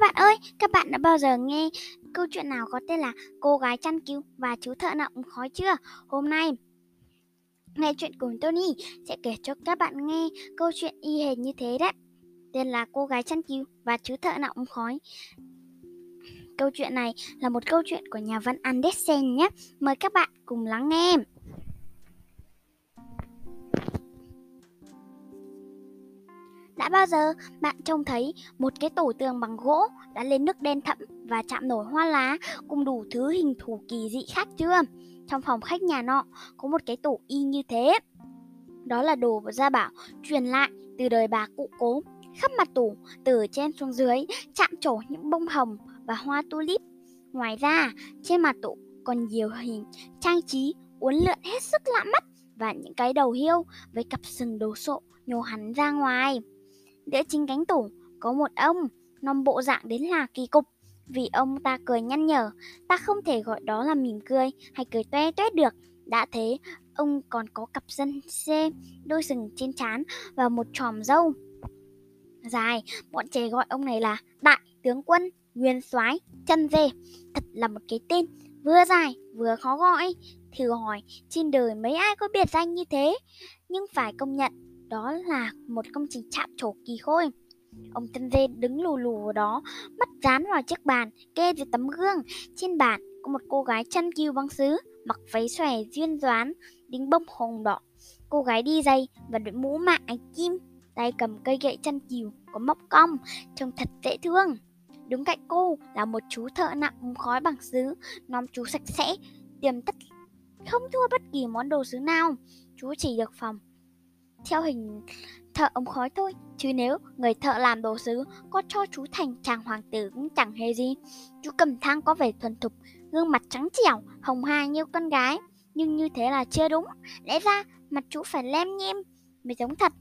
Các bạn ơi, các bạn đã bao giờ nghe câu chuyện nào có tên là Cô gái chăn cứu và chú thợ nặng khói chưa? Hôm nay, nghe chuyện cùng Tony sẽ kể cho các bạn nghe câu chuyện y hệt như thế đấy. Tên là Cô gái chăn cứu và chú thợ nặng khói. Câu chuyện này là một câu chuyện của nhà văn Andersen nhé. Mời các bạn cùng lắng nghe. Đã bao giờ bạn trông thấy một cái tổ tường bằng gỗ đã lên nước đen thẫm và chạm nổi hoa lá cùng đủ thứ hình thù kỳ dị khác chưa? Trong phòng khách nhà nọ có một cái tổ y như thế. Đó là đồ gia bảo truyền lại từ đời bà cụ cố. Khắp mặt tủ, từ trên xuống dưới, chạm trổ những bông hồng và hoa tulip. Ngoài ra, trên mặt tủ còn nhiều hình trang trí uốn lượn hết sức lạ mắt và những cái đầu hiêu với cặp sừng đồ sộ nhô hắn ra ngoài. Giữa chính cánh tủ có một ông, nom bộ dạng đến là kỳ cục. Vì ông ta cười nhăn nhở, ta không thể gọi đó là mỉm cười hay cười toe toét được. Đã thế, ông còn có cặp dân xê, đôi sừng trên trán và một chòm râu dài. Bọn trẻ gọi ông này là Đại tướng quân Nguyên soái chân dê. Thật là một cái tên vừa dài vừa khó gọi. Thử hỏi, trên đời mấy ai có biệt danh như thế? Nhưng phải công nhận, đó là một công trình chạm trổ kỳ khôi. Ông Tân Dê đứng lù lù ở đó, mắt dán vào chiếc bàn, kê dưới tấm gương. Trên bàn có một cô gái chân kiêu băng sứ, mặc váy xòe duyên doán, đính bông hồng đỏ. Cô gái đi giày và đội mũ mạng ánh kim, tay cầm cây gậy chân kiều có móc cong, trông thật dễ thương. Đứng cạnh cô là một chú thợ nặng khói bằng sứ, nom chú sạch sẽ, tiềm tất không thua bất kỳ món đồ sứ nào. Chú chỉ được phòng theo hình thợ ống khói thôi, chứ nếu người thợ làm đồ sứ có cho chú thành chàng hoàng tử cũng chẳng hề gì. Chú cầm thang có vẻ thuần thục, gương mặt trắng trẻo, hồng hài như con gái, nhưng như thế là chưa đúng. Lẽ ra mặt chú phải lem nhem mới giống thật.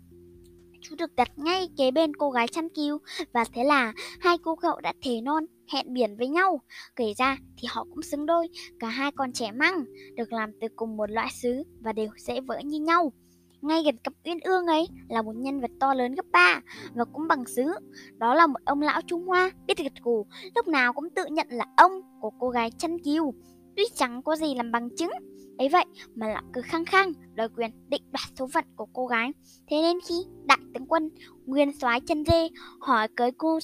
Chú được đặt ngay kế bên cô gái chăn cứu và thế là hai cô cậu đã thề non, hẹn biển với nhau. Kể ra thì họ cũng xứng đôi, cả hai con trẻ măng, được làm từ cùng một loại sứ và đều dễ vỡ như nhau ngay gần cặp uyên ương ấy là một nhân vật to lớn gấp ba và cũng bằng xứ. Đó là một ông lão Trung Hoa biết gật gù, lúc nào cũng tự nhận là ông của cô gái chăn kiều, Tuy chẳng có gì làm bằng chứng, ấy vậy mà lão cứ khăng khăng đòi quyền định đoạt số phận của cô gái. Thế nên khi đại tướng quân nguyên soái chân dê hỏi cưới cô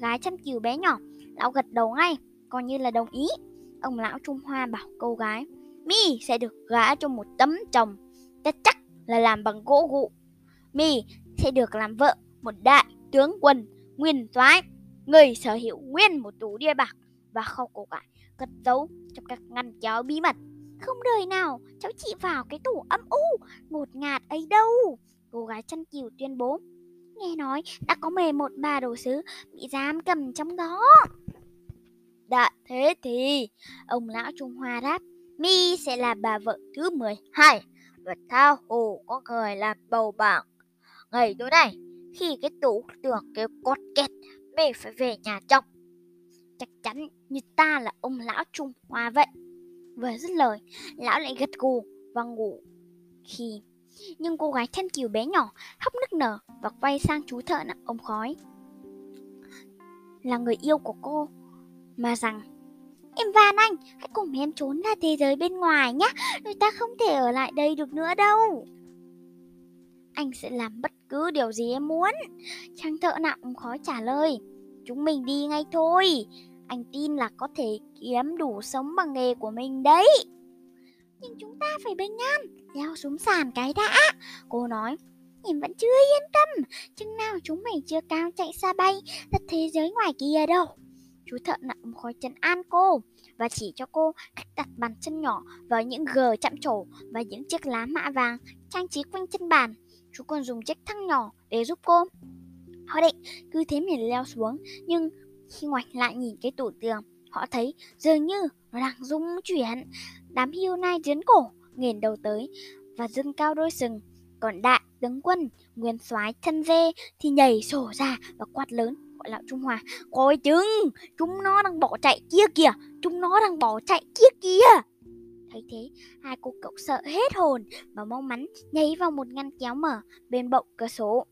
gái chăn kiều bé nhỏ, lão gật đầu ngay, coi như là đồng ý. Ông lão Trung Hoa bảo cô gái, mi sẽ được gả cho một tấm chồng chắc chắc là làm bằng gỗ gụ. Mi sẽ được làm vợ một đại tướng quân nguyên soái, người sở hữu nguyên một tủ đĩa bạc và kho cổ cải cất giấu trong các ngăn kéo bí mật. Không đời nào cháu chị vào cái tủ âm u ngột ngạt ấy đâu. Cô gái chăn cừu tuyên bố. Nghe nói đã có mề một bà đồ sứ bị giam cầm trong đó. Đã thế thì, ông lão Trung Hoa đáp, Mi sẽ là bà vợ thứ 12 và tha hồ có người làm bầu bảng. Ngày tối nay, khi cái tủ tưởng kêu cót két, mày phải về nhà chồng. Chắc chắn như ta là ông lão Trung Hoa vậy. Vừa dứt lời, lão lại gật gù và ngủ. Khi nhưng cô gái thân kiều bé nhỏ khóc nức nở và quay sang chú thợ nặng ống khói. Là người yêu của cô, mà rằng Em van anh, hãy cùng em trốn ra thế giới bên ngoài nhé, người ta không thể ở lại đây được nữa đâu. Anh sẽ làm bất cứ điều gì em muốn. Trang thợ nặng khó trả lời. Chúng mình đi ngay thôi. Anh tin là có thể kiếm đủ sống bằng nghề của mình đấy. Nhưng chúng ta phải bình an, leo xuống sàn cái đã. Cô nói, em vẫn chưa yên tâm. Chừng nào chúng mình chưa cao chạy xa bay ra thế giới ngoài kia đâu. Chú thợ nặng khói chân an cô và chỉ cho cô cách đặt bàn chân nhỏ vào những gờ chạm trổ và những chiếc lá mạ vàng trang trí quanh chân bàn. Chú còn dùng chiếc thăng nhỏ để giúp cô. Họ định cứ thế mình leo xuống, nhưng khi ngoảnh lại nhìn cái tủ tường, họ thấy dường như nó đang rung chuyển. Đám hiêu nai dướn cổ, nghiền đầu tới và dâng cao đôi sừng. Còn đại tướng quân, nguyên soái thân dê thì nhảy sổ ra và quát lớn gọi lão Trung Hoa. Coi chừng, chúng nó đang bỏ chạy kia kìa Chúng nó đang bỏ chạy kia kìa. Thấy thế, hai cô cậu sợ hết hồn Và mau mắn nhảy vào một ngăn kéo mở bên bậu cửa sổ.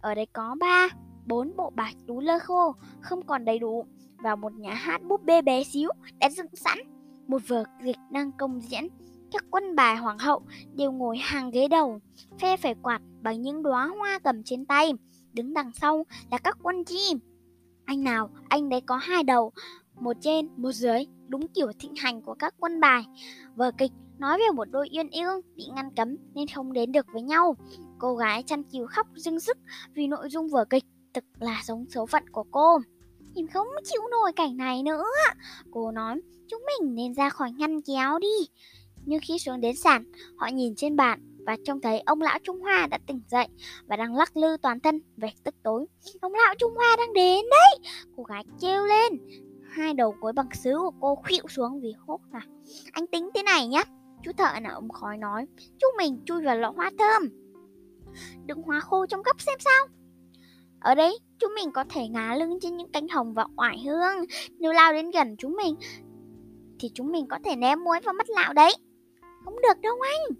Ở đây có ba, bốn bộ bài tú lơ khô không còn đầy đủ và một nhà hát búp bê bé xíu đã dựng sẵn. Một vở kịch đang công diễn các quân bài hoàng hậu đều ngồi hàng ghế đầu phe phải quạt bằng những đóa hoa cầm trên tay. Đứng đằng sau là các quân chim anh nào, anh đấy có hai đầu, một trên, một dưới, đúng kiểu thịnh hành của các quân bài. Vở kịch nói về một đôi uyên ương bị ngăn cấm nên không đến được với nhau. Cô gái chăn chiều khóc dưng sức vì nội dung vở kịch, thực là giống số phận của cô. Em không chịu nổi cảnh này nữa. Cô nói, chúng mình nên ra khỏi ngăn kéo đi. Nhưng khi xuống đến sàn, họ nhìn trên bàn và trông thấy ông lão Trung Hoa đã tỉnh dậy và đang lắc lư toàn thân về tức tối. Ông lão Trung Hoa đang đến đấy! Cô gái kêu lên. Hai đầu gối bằng sứ của cô khuỵu xuống vì hốt là Anh tính thế này nhá Chú thợ là ông khói nói. Chúng mình chui vào lọ hoa thơm. Đựng hoa khô trong gấp xem sao. Ở đây, chúng mình có thể ngá lưng trên những cánh hồng và oải hương. Nếu lao đến gần chúng mình, thì chúng mình có thể ném muối vào mắt lão đấy. Không được đâu anh.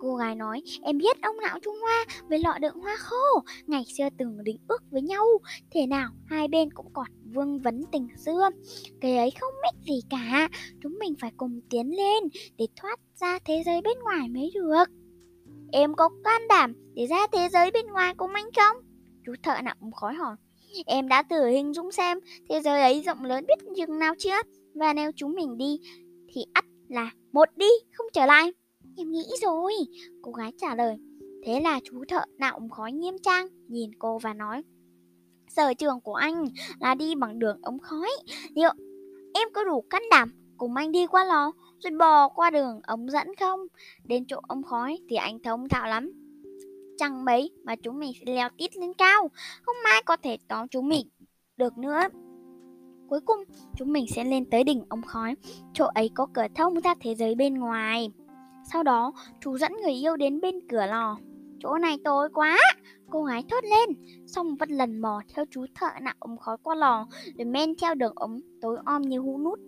Cô gái nói, em biết ông lão Trung Hoa với lọ đựng hoa khô, ngày xưa từng định ước với nhau, thế nào hai bên cũng còn vương vấn tình xưa. Cái ấy không mích gì cả, chúng mình phải cùng tiến lên để thoát ra thế giới bên ngoài mới được. Em có can đảm để ra thế giới bên ngoài cùng anh không? Chú thợ nặng khói hỏi. Em đã thử hình dung xem thế giới ấy rộng lớn biết chừng nào chưa? Và nếu chúng mình đi thì ắt là một đi không trở lại. Em nghĩ rồi, cô gái trả lời. Thế là chú thợ nạo ống khói nghiêm trang, nhìn cô và nói. Sở trường của anh là đi bằng đường ống khói. Liệu em có đủ can đảm cùng anh đi qua lò rồi bò qua đường ống dẫn không? Đến chỗ ống khói thì anh thông thạo lắm. Chẳng mấy mà chúng mình sẽ leo tít lên cao, không ai có thể tóm chúng mình được nữa. Cuối cùng, chúng mình sẽ lên tới đỉnh ống khói, chỗ ấy có cửa thông ra thế giới bên ngoài. Sau đó, chú dẫn người yêu đến bên cửa lò. Chỗ này tối quá, cô gái thốt lên. Xong vẫn lần mò theo chú thợ nạo ống khói qua lò, rồi men theo đường ống tối om như hũ nút.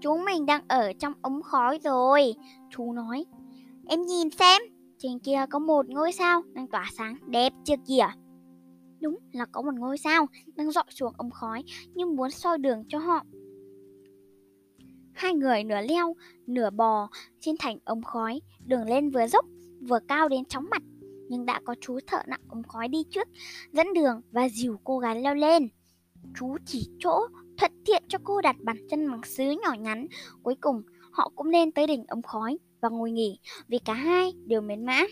Chúng mình đang ở trong ống khói rồi, chú nói. Em nhìn xem, trên kia có một ngôi sao đang tỏa sáng đẹp chưa kìa. Đúng là có một ngôi sao đang dọi xuống ống khói nhưng muốn soi đường cho họ. Hai người nửa leo, nửa bò trên thành ống khói, đường lên vừa dốc, vừa cao đến chóng mặt. Nhưng đã có chú thợ nặng ống khói đi trước, dẫn đường và dìu cô gái leo lên. Chú chỉ chỗ thuận tiện cho cô đặt bàn chân bằng sứ nhỏ nhắn. Cuối cùng, họ cũng lên tới đỉnh ống khói và ngồi nghỉ vì cả hai đều mến mã.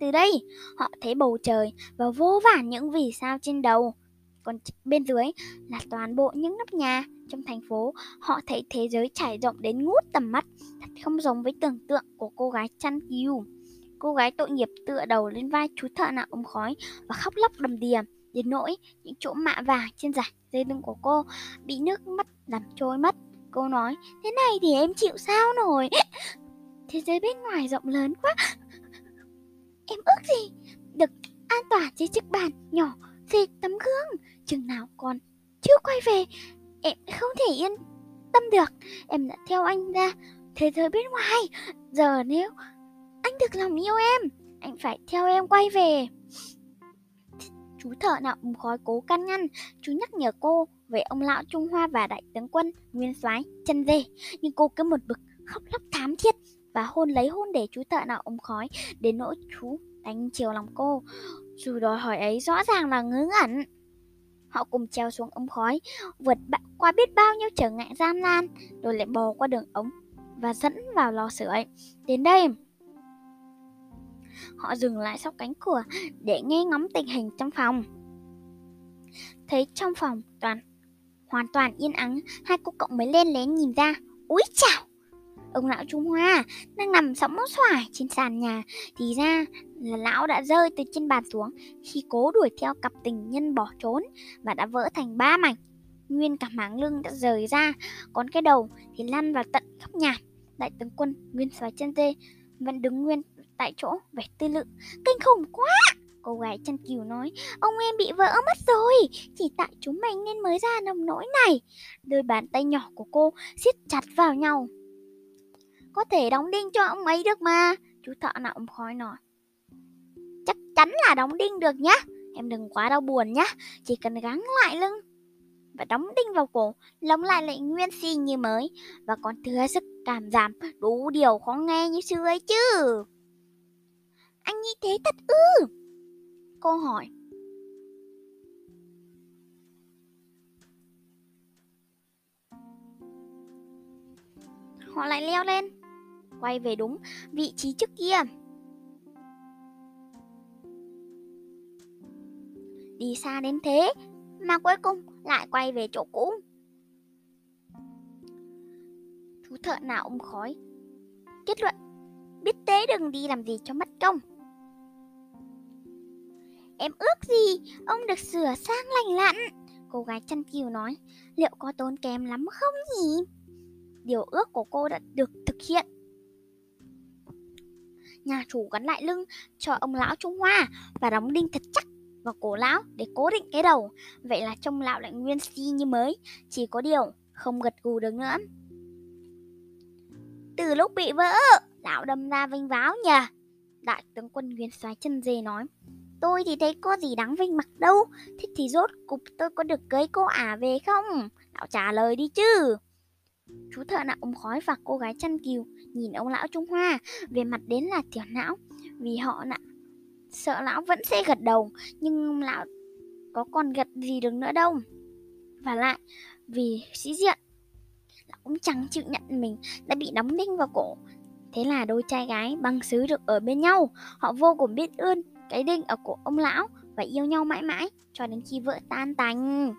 Từ đây, họ thấy bầu trời và vô vàn những vì sao trên đầu. Còn bên dưới là toàn bộ những nóc nhà trong thành phố. Họ thấy thế giới trải rộng đến ngút tầm mắt, thật không giống với tưởng tượng của cô gái chăn cứu. Cô gái tội nghiệp tựa đầu lên vai chú thợ nặng ống khói và khóc lóc đầm đìa đến nỗi những chỗ mạ vàng trên giải dây lưng của cô bị nước mắt làm trôi mất. Cô nói, thế này thì em chịu sao nổi. Thế giới bên ngoài rộng lớn quá, Em ước gì được an toàn trên chiếc bàn nhỏ xịt tấm gương Chừng nào còn chưa quay về, Em không thể yên tâm được. Em đã theo anh ra thế giới bên ngoài. Giờ nếu anh được lòng yêu em, Anh phải theo em quay về. Chú thợ nào ủng khói cố can ngăn. Chú nhắc nhở cô về ông lão Trung Hoa và đại tướng quân Nguyên soái chân dê. Nhưng cô cứ một bực khóc lóc thám thiết và hôn lấy hôn để chú thợ nào ống khói đến nỗi chú đánh chiều lòng cô. Dù đòi hỏi ấy rõ ràng là ngớ ngẩn họ cùng treo xuống ống khói, vượt qua biết bao nhiêu trở ngại gian nan, rồi lại bò qua đường ống và dẫn vào lò sưởi. Đến đây, họ dừng lại sau cánh cửa để nghe ngóng tình hình trong phòng. Thấy trong phòng toàn, hoàn toàn yên ắng, hai cô cậu mới lên lén nhìn ra. Úi chào! Ông lão Trung Hoa đang nằm sóng xoài trên sàn nhà. Thì ra là lão đã rơi từ trên bàn xuống, khi cố đuổi theo cặp tình nhân bỏ trốn và đã vỡ thành ba mảnh. Nguyên cả máng lưng đã rời ra, còn cái đầu thì lăn vào tận khắp nhà. Đại tướng quân nguyên Xoái chân tê vẫn đứng nguyên tại chỗ vẻ tư lự. Kinh khủng quá! Cô gái chân kiều nói, ông em bị vỡ mất rồi, chỉ tại chúng mình nên mới ra nông nỗi này. Đôi bàn tay nhỏ của cô siết chặt vào nhau có thể đóng đinh cho ông ấy được mà Chú thợ nào ông khói nói Chắc chắn là đóng đinh được nhá Em đừng quá đau buồn nhá, chỉ cần gắng lại lưng và đóng đinh vào cổ, lồng lại lại nguyên si như mới và còn thừa sức cảm giảm đủ điều khó nghe như xưa ấy chứ. Anh như thế thật ư? Cô hỏi. Họ lại leo lên, quay về đúng vị trí trước kia. Đi xa đến thế mà cuối cùng lại quay về chỗ cũ. Chú thợ nào ôm khói. Kết luận, biết tế đừng đi làm gì cho mất công. Em ước gì ông được sửa sang lành lặn. Cô gái chăn kiều nói, liệu có tốn kém lắm không nhỉ? Điều ước của cô đã được thực hiện. Nhà chủ gắn lại lưng cho ông lão Trung Hoa và đóng đinh thật chắc vào cổ lão để cố định cái đầu. Vậy là trông lão lại nguyên si như mới, chỉ có điều không gật gù được nữa. Từ lúc bị vỡ, lão đâm ra vinh váo nhờ. Đại tướng quân nguyên xoáy chân dê nói. Tôi thì thấy có gì đáng vinh mặt đâu, thích thì rốt cục tôi có được cưới cô ả về không? Lão trả lời đi chứ. Chú thợ nạo ống khói và cô gái chăn kiều nhìn ông lão Trung Hoa, về mặt đến là tiểu não, vì họ nạ sợ lão vẫn sẽ gật đầu nhưng lão có còn gật gì được nữa đâu. Và lại vì sĩ diện lão cũng chẳng chịu nhận mình đã bị đóng đinh vào cổ. Thế là đôi trai gái băng xứ được ở bên nhau. Họ vô cùng biết ơn cái đinh ở cổ ông lão và yêu nhau mãi mãi cho đến khi vợ tan tành.